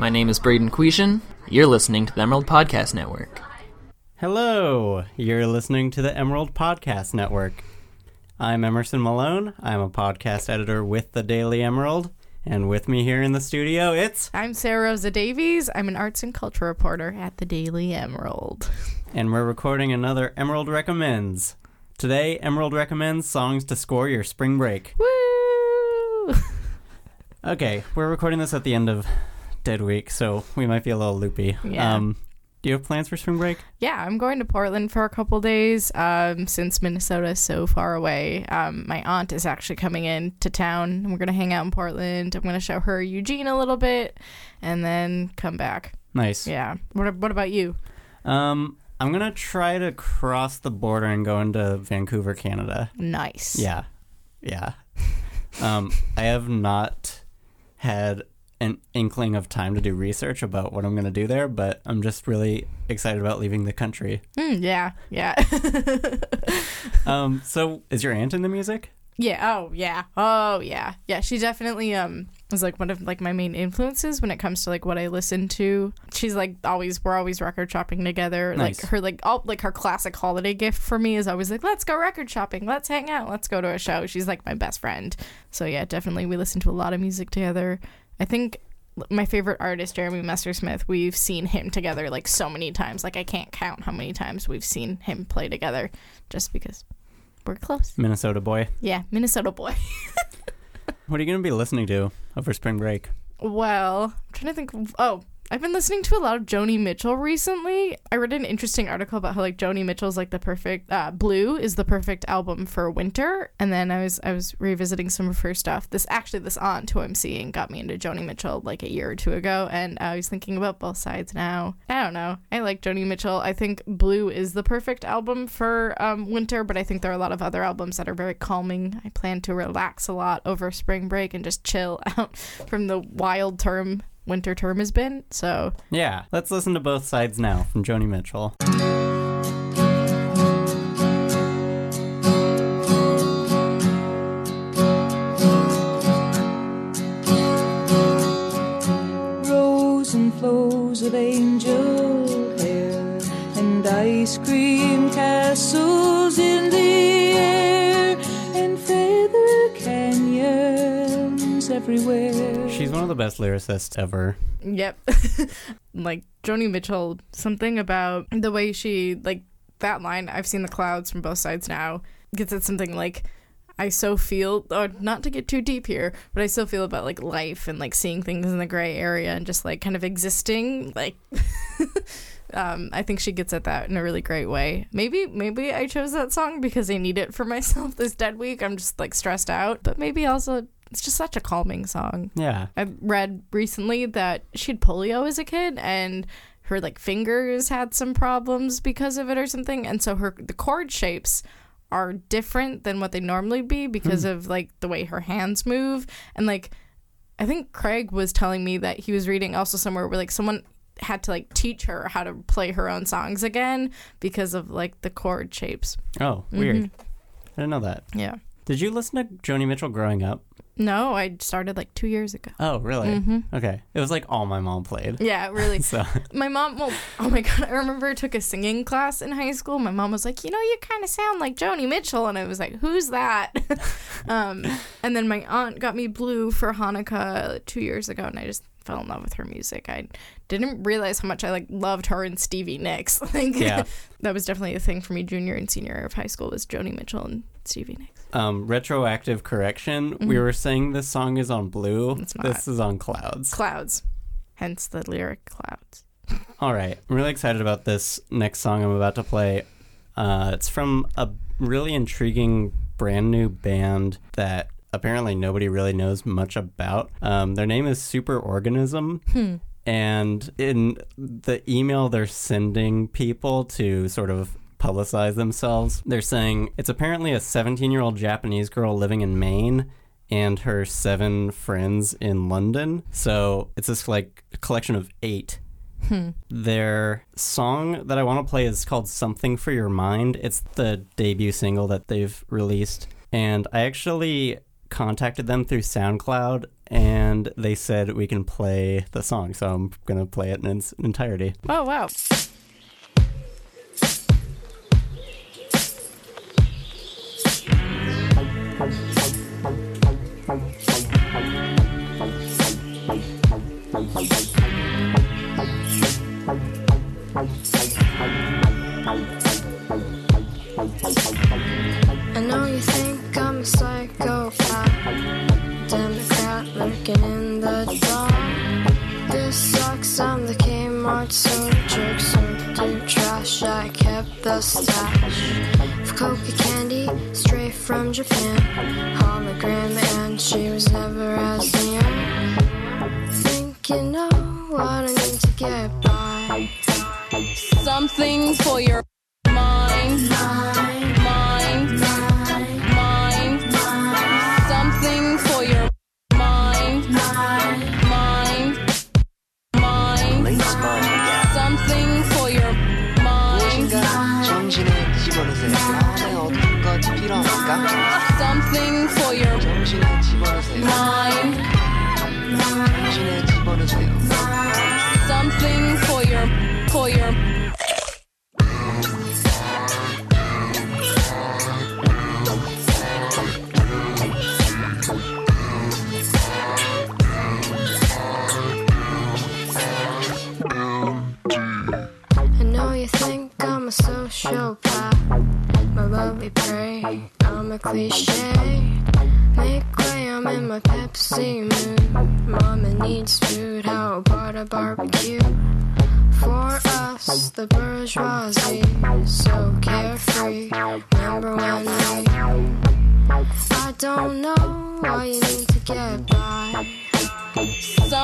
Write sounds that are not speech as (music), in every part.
My name is Braden Quetian. You're listening to the Emerald Podcast Network. Hello, you're listening to the Emerald Podcast Network. I'm Emerson Malone. I'm a podcast editor with the Daily Emerald. And with me here in the studio, it's. I'm Sarah Rosa Davies. I'm an arts and culture reporter at the Daily Emerald. And we're recording another Emerald Recommends. Today, Emerald recommends songs to score your spring break. Woo! (laughs) Okay, we're recording this at the end of Dead Week, so we might be a little loopy. Yeah. Um, do you have plans for spring break? yeah, I'm going to Portland for a couple days um, since Minnesota is so far away. Um, my aunt is actually coming in to town, and we're going to hang out in Portland. I'm going to show her Eugene a little bit and then come back. Nice. Yeah. What, what about you? Um, I'm gonna try to cross the border and go into Vancouver, Canada. Nice. Yeah, yeah. (laughs) um, I have not had an inkling of time to do research about what I'm gonna do there, but I'm just really excited about leaving the country. Mm, yeah. Yeah. (laughs) Um, so is your aunt in the music? Yeah. Oh, yeah. Oh, yeah. Yeah. She definitely um was like one of like my main influences when it comes to like what I listen to. She's like always we're always record shopping together. Nice. Like her like all like her classic holiday gift for me is always like let's go record shopping, let's hang out, let's go to a show. She's like my best friend. So yeah, definitely we listen to a lot of music together. I think my favorite artist Jeremy Messersmith, we've seen him together like so many times. Like I can't count how many times we've seen him play together just because we're close. Minnesota boy. Yeah, Minnesota boy. (laughs) What are you gonna be listening to over spring break? Well, I'm trying to think. Of, oh, I've been listening to a lot of Joni Mitchell recently. I read an interesting article about how like Joni Mitchell's like the perfect uh, Blue is the perfect album for winter. And then I was I was revisiting some of her stuff. This actually this aunt who I'm seeing got me into Joni Mitchell like a year or two ago, and I was thinking about both sides now. I don't know. I like Joni Mitchell. I think Blue is the perfect album for um, winter, but I think there are a lot of other albums that are very calming. I plan to relax a lot over spring break and just chill (laughs) out from the wild term winter term has been. So Yeah, let's listen to both sides now from Joni Mitchell. Rows and flows of angel hair and ice cream everywhere. She's one of the best lyricists ever. Yep. (laughs) like Joni Mitchell, something about the way she like that line, I've seen the clouds from both sides now, gets at something like I so feel or not to get too deep here, but I still feel about like life and like seeing things in the gray area and just like kind of existing. Like (laughs) um I think she gets at that in a really great way. Maybe maybe I chose that song because I need it for (laughs) myself this dead week. I'm just like stressed out. But maybe also it's just such a calming song. Yeah. I read recently that she had polio as a kid and her like fingers had some problems because of it or something and so her the chord shapes are different than what they normally be because of like the way her hands move and like I think Craig was telling me that he was reading also somewhere where like someone had to like teach her how to play her own songs again because of like the chord shapes. Oh, weird. Mm-hmm. I didn't know that. Yeah. Did you listen to Joni Mitchell growing up? No, I started like 2 years ago. Oh, really? Mm-hmm. Okay. It was like all my mom played. Yeah, really. (laughs) So My mom, well, oh my god, I remember I took a singing class in high school. My mom was like, you know, you kind of sound like Joni Mitchell, and I was like, who's that? (laughs) um, and then my aunt got me Blue for Hanukkah two years ago, and I just fell in love with her music. I didn't realize how much I like loved her and Stevie Nicks. (laughs) Like, Yeah. that was definitely a thing for me. Junior and senior year of high school was Joni Mitchell and Stevie Nicks. um, retroactive correction. We were saying this song is on blue. Mm-hmm. It's not. This is on clouds. Clouds, hence the lyric clouds. (laughs) All right. I'm really excited about this next song I'm about to play. Uh, it's from a really intriguing brand new band that apparently nobody really knows much about. Um, their name is Superorganism. And in the email they're sending people to sort of publicize themselves, they're saying it's apparently a 17 year old Japanese girl living in Maine and her seven friends in London. So it's this like collection of eight hmm. their song that I want to play is called Something for Your Mind. It's the debut single that they've released. And I actually contacted them through SoundCloud and they said we can play the song. So I'm gonna play it in its entirety. Oh wow. Lurking in the dark. This sucks, I'm the Kmart soldier, sorted trash. I kept the stash of coca candy straight from Japan. Hologram, and she was never as near. Think you know what I need to get by. Something for your. Mind.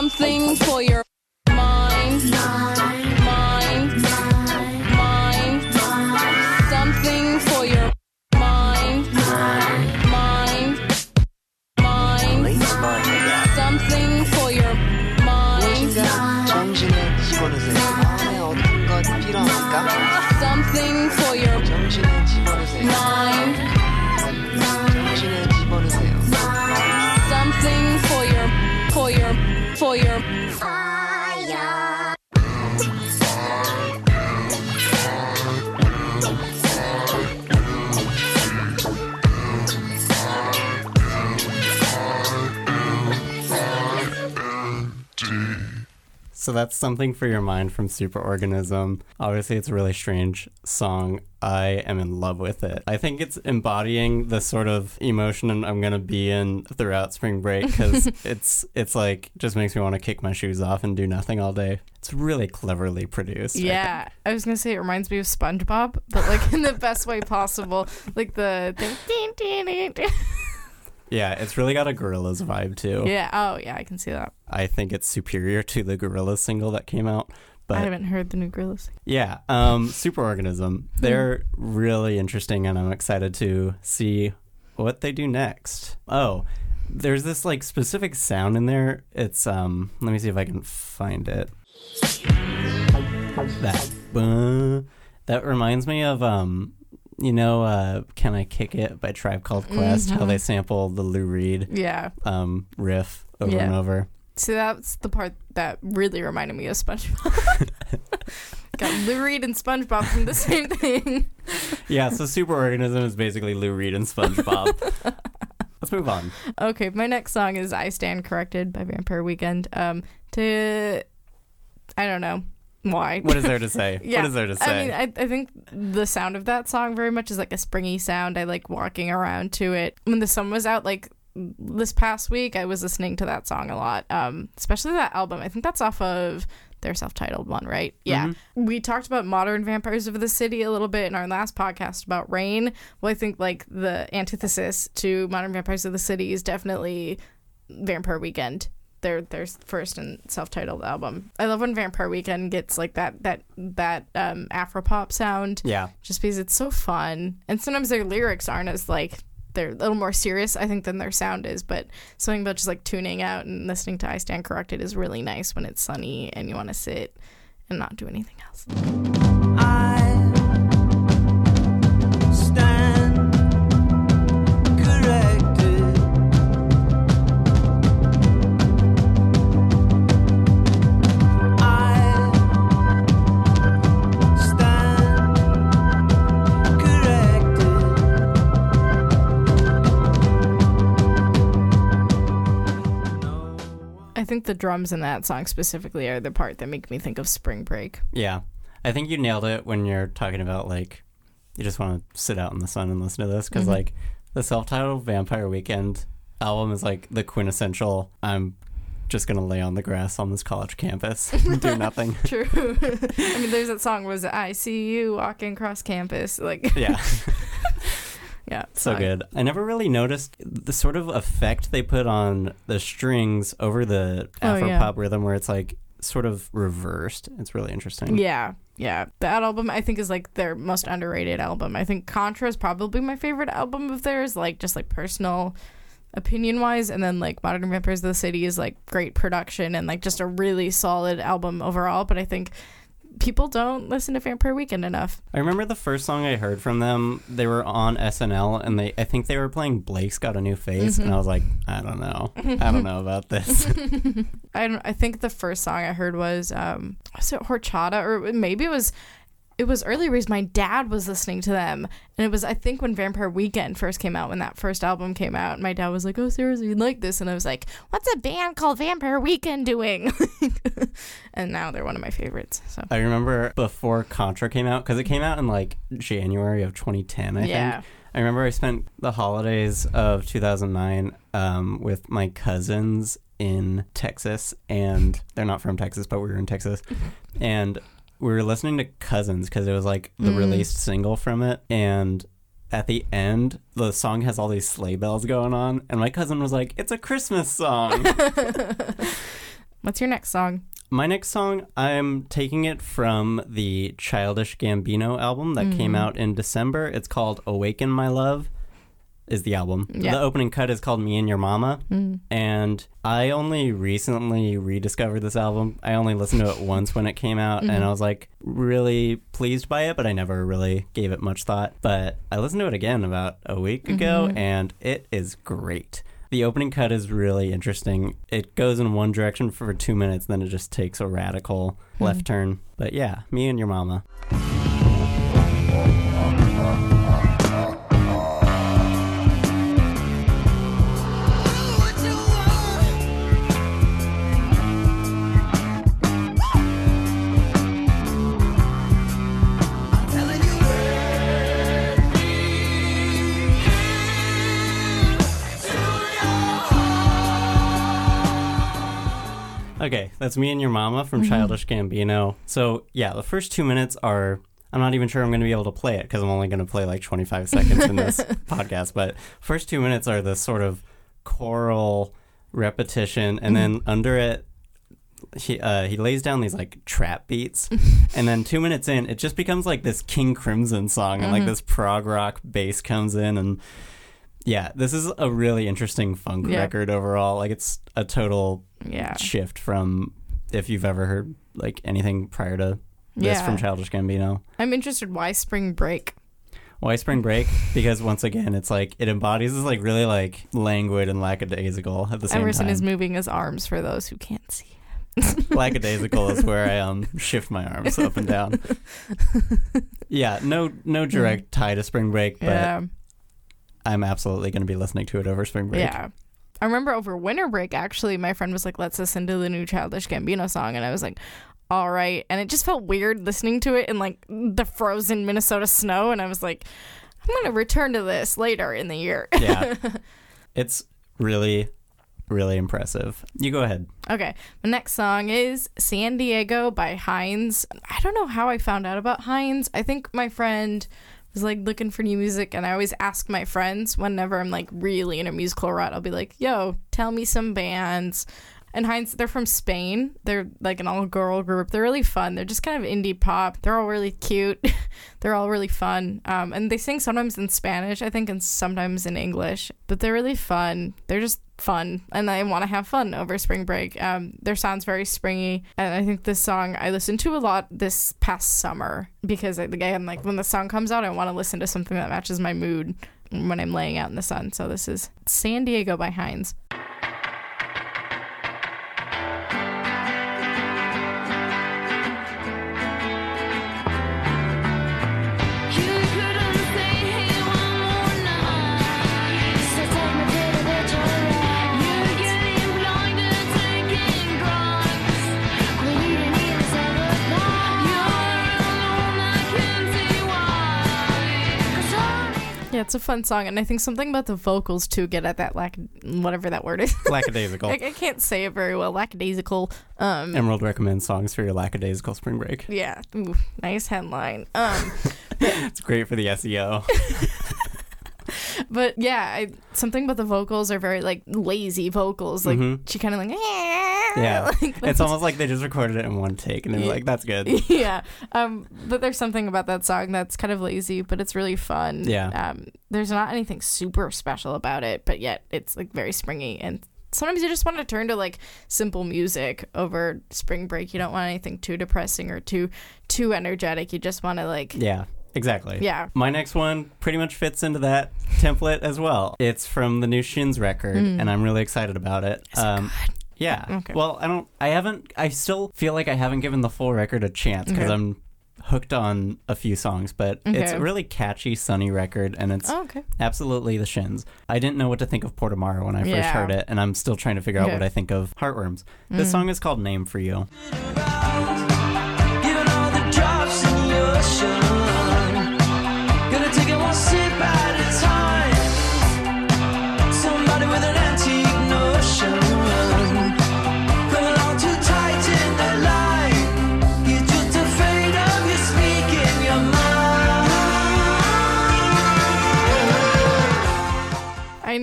Something for your mind. So that's something for your mind from Superorganism. Obviously, it's a really strange song. I am in love with it. I think it's embodying the sort of emotion I'm gonna be in throughout spring break because (laughs) it's it's like just makes me want to kick my shoes off and do nothing all day. It's really cleverly produced. Yeah, I was gonna say it reminds me of SpongeBob, but like in the best way possible. Like the thing. (laughs) ding, ding, ding, ding. Yeah, it's really got a Gorillaz vibe too. Yeah. Oh yeah, I can see that. I think it's superior to the Gorillaz single that came out. But I haven't heard the new Gorillaz. Yeah, um, Superorganism. They're really interesting, and I'm excited to see what they do next. Oh, there's this like specific sound in there. It's um, let me see if I can find it. That that reminds me of um, you know, uh, "Can I Kick It" by Tribe Called Quest. How they sample the Lou Reed Yeah. um riff over Yeah. and over. So that's the part that really reminded me of SpongeBob. (laughs) Got Lou Reed and SpongeBob from the same thing. Yeah, so Superorganism is basically Lou Reed and SpongeBob. (laughs) Let's move on. Okay, my next song is "I Stand Corrected" by Vampire Weekend. Um, to I don't know why. What is there to say? (laughs) Yeah. What is there to say? I mean, I, I think the sound of that song very much is like a springy sound. I like walking around to it. When the sun was out, like this past week, I was listening to that song a lot, um, especially that album. I think that's off of their self-titled one, right? Yeah. We talked about modern vampires of the city a little bit in our last podcast about Rain. Well, I think like the antithesis to modern vampires of the city is definitely Vampire Weekend. Their their first and self-titled album. I love when Vampire Weekend gets like that that that um Afropop sound. yeah. Just because it's so fun. And sometimes their lyrics aren't as like they're a little more serious, I think, than their sound is. But something about just like tuning out and listening to I Stand Corrected is really nice when it's sunny and you want to sit and not do anything else. I think the drums in that song specifically are the part that make me think of spring break. Yeah. I think you nailed it when you're talking about like you just want to sit out in the sun and listen to this because Mhm. like the self-titled Vampire Weekend album is like the quintessential. I'm just gonna lay on the grass on this college campus (laughs) and do nothing. (laughs) True. (laughs) I mean, there's that song was I see you walking across campus. Like, Yeah. Yeah, So fine. good. I never really noticed the sort of effect they put on the strings over the Oh, Afro yeah. pop rhythm where it's like sort of reversed. It's really interesting. Yeah, yeah. That album I think is like their most underrated album. I think Contra is probably my favorite album of theirs, like just like personal opinion wise, and then like Modern Vampires of the City is like great production and like just a really solid album overall. But I think people don't listen to Vampire Weekend enough. I remember the first song I heard from them. They were on SNL, and they I think they were playing "Blake's Got a New Face," and I was like, I don't know, I don't know about this. (laughs) (laughs) I don't. I think the first song I heard was um was it Horchata or maybe it was it was early because my dad was listening to them and it was I think when Vampire Weekend first came out when that first album came out my dad was like oh seriously you like this and I was like what's a band called Vampire Weekend doing (laughs) and now they're one of my favorites so I remember before Contra came out because it came out in like January of 2010. I Yeah. think. I remember I spent the holidays of 2009 um, with my cousins in Texas, and they're not from Texas, but we were in Texas, (laughs) and we were listening to Cousins because it was like the Mm. released single from it, and at the end, the song has all these sleigh bells going on, and my cousin was like, "It's a Christmas song." (laughs) (laughs) what's your next song My next song, I'm taking it from the Childish Gambino album that came Mhm. out in December. It's called Awaken My Love, is the album. Yeah. The opening cut is called Me and Your Mama. Mm. And I only recently rediscovered this album. I only listened to it once when it came out, and mm-hmm. I was like really pleased by it, but I never really gave it much thought. But I listened to it again about a week mm-hmm. ago, and it is great. The opening cut is really interesting. It goes in one direction for two minutes, then it just takes a radical hmm. left turn. But yeah, me and your mama. Okay, that's me and your mama from mm-hmm. Childish Gambino. So yeah, the first two minutes are. I'm not even sure I'm going to be able to play it because I'm only going to play like 25 seconds in this (laughs) podcast. But first two minutes are this sort of choral repetition, and then mm-hmm. under it, he uh, he lays down these like trap beats, (laughs) and then two minutes in, it just becomes like this King Crimson song, and like mm-hmm. this prog rock bass comes in, and yeah, this is a really interesting funk Yeah. record overall. Like it's a total yeah shift from if you've ever heard like anything prior to this Yeah. from Childish Gambino. I'm interested why Spring Break Why Spring Break? Because once again, it's like it embodies this like really like languid and lackadaisical at the same Emerson time. is moving his arms for those who can't see (laughs) lackadaisical is where I um (laughs) shift my arms up and down. Yeah, no no direct tie to Spring Break, but yeah I'm absolutely going to be listening to it over Spring Break. Yeah. I remember over winter break, actually, my friend was like, let's listen to the new Childish Gambino song. And I was like, all right. And it just felt weird listening to it in like the frozen Minnesota snow. And I was like, I'm going to return to this later in the year. yeah. (laughs) It's really really impressive. You go ahead. Okay, The next song is San Diego by Hinds. I don't know how I found out about Hinds. I think my friend like looking for new music, and I always ask my friends whenever I'm like really in a musical rut. I'll be like, "Yo, tell me some bands." And Hinds, they're from Spain. They're like an all girl group. They're really fun. They're just kind of indie pop. They're all really cute. (laughs) they're all really fun. Um, and they sing sometimes in Spanish, I think, and sometimes in English. But they're really fun. They're just fun. And I want to have fun over spring break. Um, their sound's very springy. And I think this song I listened to a lot this past summer because, again, like when the song comes out, I want to listen to something that matches my mood when I'm laying out in the sun. So this is San Diego by Hinds. Yeah, it's a fun song, and I think something about the vocals too get at that lack, whatever that word is. (laughs) Lackadaisical. I, I can't say it very well. Lackadaisical. Um, Emerald recommends songs for your lackadaisical spring break. yeah, Ooh, nice headline. Um, (laughs) It's great for the SEO. (laughs) (laughs) but yeah, I, something about the vocals are very like lazy vocals. Like Mhm. she kind of like Yeah. (laughs) like, It's almost like they just recorded it in one take and they're Yeah. like, that's good. (laughs) yeah. Um, but there's something about that song that's kind of lazy, but it's really fun. Yeah. Um, there's not anything super special about it, but yet it's like very springy and. Sometimes you just want to turn to like simple music over spring break. You don't want anything too depressing or too too energetic. You just want to like Yeah, exactly. Yeah. My next one pretty much fits into that template as well. It's from the new Shins record, Mm. and I'm really excited about it. um, Yeah. Okay. Well, I don't. I haven't. I still feel like I haven't given the full record a chance because Okay. I'm hooked on a few songs, but it's a really catchy, sunny record, and it's Oh, okay. absolutely the Shins. I didn't know what to think of Port of Morrow when I first Yeah. heard it, and I'm still trying to figure out what I think of Heartworms. This Mm. song is called Name for You.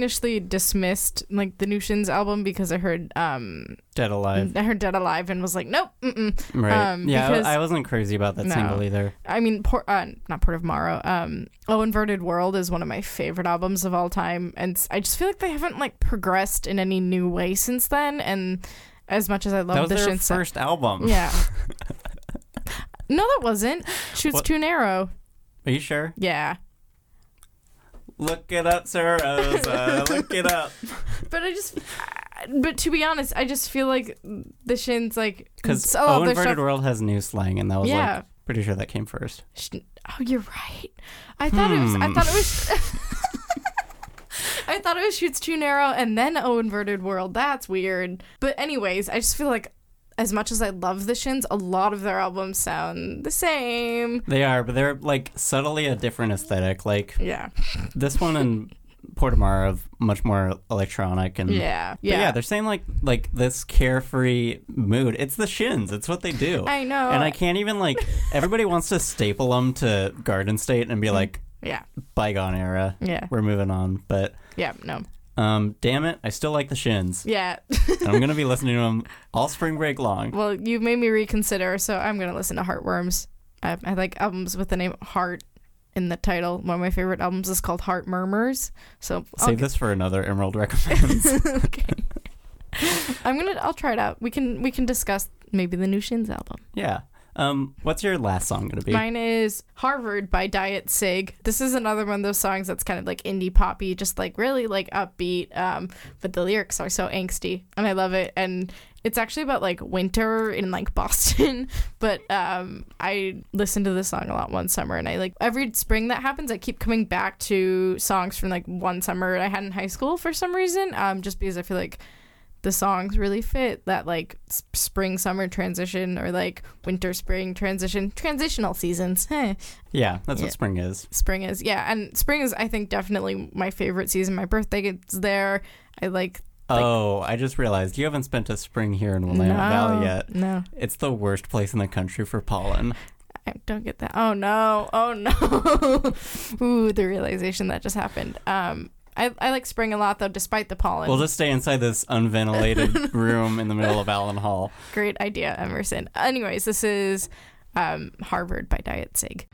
Initially dismissed like the new album because I heard um Dead Alive. I heard Dead Alive and was like nope mm-mm. Right. um, yeah, because I, wasn't crazy about that No. single either. I mean Port uh, not Port of Morrow um Oh Inverted World is one of my favorite albums of all time and I just feel like they haven't like progressed in any new way since then and as much as I love was the their Shins first album. yeah (laughs) no that wasn't Chutes What? Too Narrow Are you sure? yeah Look it up, Sarah Rosa. Look it up. (laughs) but I just but to be honest I just feel like the Shins like Because lot Oh Inverted stuff- World has new slang, and that was Yeah. like pretty sure that came first. Oh, you're right. I thought it was. I Hmm. thought it was. (laughs) I thought it was chutes too narrow and then oh inverted world. That's weird. But anyways, I just feel like as much as I love the Shins, a lot of their albums sound the same. They are, but they're like subtly a different aesthetic. Like Yeah. this one and Portamar of much more electronic and Yeah. But yeah, Yeah. they're saying like like this carefree mood. It's the Shins. It's what they do. I know. And I can't even like. Everybody wants to staple them to Garden State and be mm-hmm. like yeah. bygone era. Yeah. We're moving on, but Yeah. No. Um, damn it, I still like the Shins. Yeah. I'm gonna be (laughs) listening to them all spring break long. well, you made me reconsider, so I'm gonna listen to Heartworms. I, I like albums with the name Heart in the title. One of my favorite albums is called Heart Murmurs. So I'll Save this for another Emerald (laughs) recommends. okay. I'm gonna. I'll try it out. We can. We can discuss maybe the new Shins album. yeah. Um, what's your last song gonna be? Mine is Harvard by Diet Cig. This is another one of those songs that's kind of like indie poppy, just like really like upbeat. Um, but the lyrics are so angsty, and I love it. And it's actually about like winter in like (laughs) Boston. But um, I listened to this song a lot one summer, and I like every spring that happens, I keep coming back to songs from like one summer I had in high school for some reason. Um, just because I feel like the songs really fit that like spring summer transition or like winter spring transition transitional seasons (laughs) yeah, that's Yeah. what spring is. spring is yeah and spring is i think definitely my favorite season my birthday gets there i like oh, I just realized you haven't spent a spring here in Willamette Valley yet. no It's the worst place in the country for pollen. I don't get that oh no oh no (laughs) ooh the realization that just happened um I, I like spring a lot though despite the pollen. We'll just stay inside this unventilated (laughs) room in the middle of Allen Hall. great idea emerson. Anyways this is um harvard by diet cig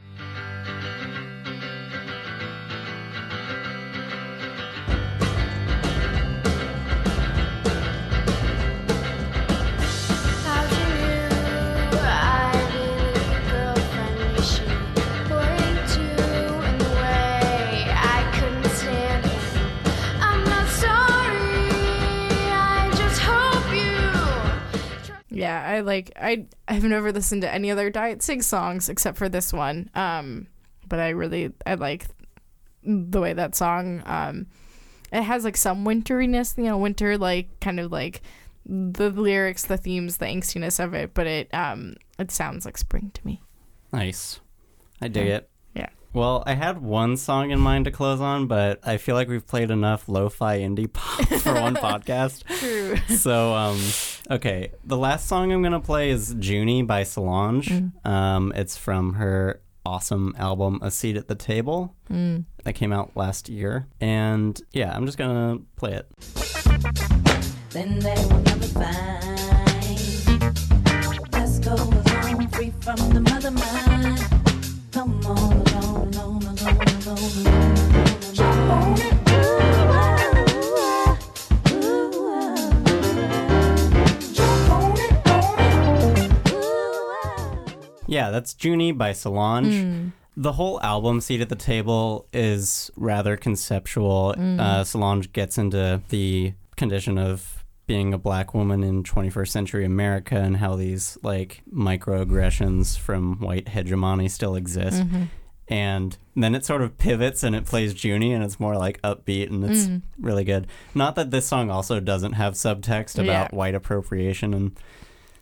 Yeah, I like I I've never listened to any other Diet Cig songs except for this one. Um, but I really I like the way that song um it has like some winteriness, you know, winter like kind of like the lyrics, the themes, the angstiness of it, but it um it sounds like spring to me. Nice. I dig it. Yeah. Well, I had one song in mind to close on, but I feel like we've played enough lo-fi indie (laughs) pop for one (laughs) podcast. True. So, um, okay, the last song I'm gonna play is "Junie" by Solange. Um, it's from her awesome album "A Seat at the Table" that came out last year, and yeah, I'm just gonna play it. then they will never find. Let's go alone, free from the mother mind. Come on, Yeah, that's Junie by Solange. Hmm. The whole album, Seat at the Table, is rather conceptual. Hmm. Uh, Solange gets into the condition of being a black woman in 21st century America and how these like microaggressions from white hegemony still exist. Mm-hmm. And then it sort of pivots and it plays Junie and it's more like upbeat and it's really good. Not that this song also doesn't have subtext about Yeah. white appropriation and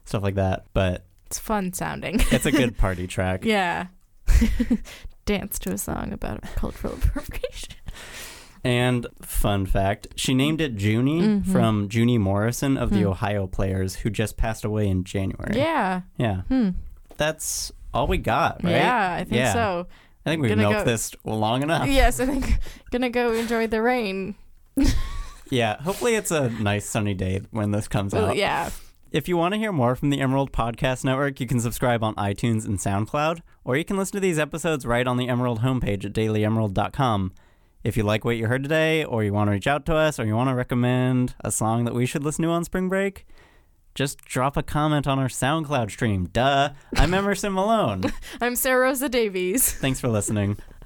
stuff like that, but It's fun sounding. it's a good (laughs) party track. yeah. (laughs) Dance to a song about cultural (laughs) appropriation. And fun fact, she named it Junie Mm-hmm. from Junie Morrison of the Ohio Players, who just passed away in January. Hmm. Yeah. Yeah. Hmm. That's all we got, right? Yeah, I think Yeah. so. I think we've Gonna milked go- this long enough. Yes, I think (laughs) gonna go enjoy the rain. (laughs) Yeah, hopefully it's a nice sunny day when this comes Well, out. yeah. If you want to hear more from the Emerald Podcast Network, you can subscribe on iTunes and SoundCloud, or you can listen to these episodes right on the Emerald homepage at dailyemerald.com. If you like what you heard today, or you want to reach out to us, or you want to recommend a song that we should listen to on spring break, just drop a comment on our SoundCloud stream. Duh. I'm Emerson Malone. (laughs) I'm Sarah Rosa Davies. Thanks for listening. (laughs)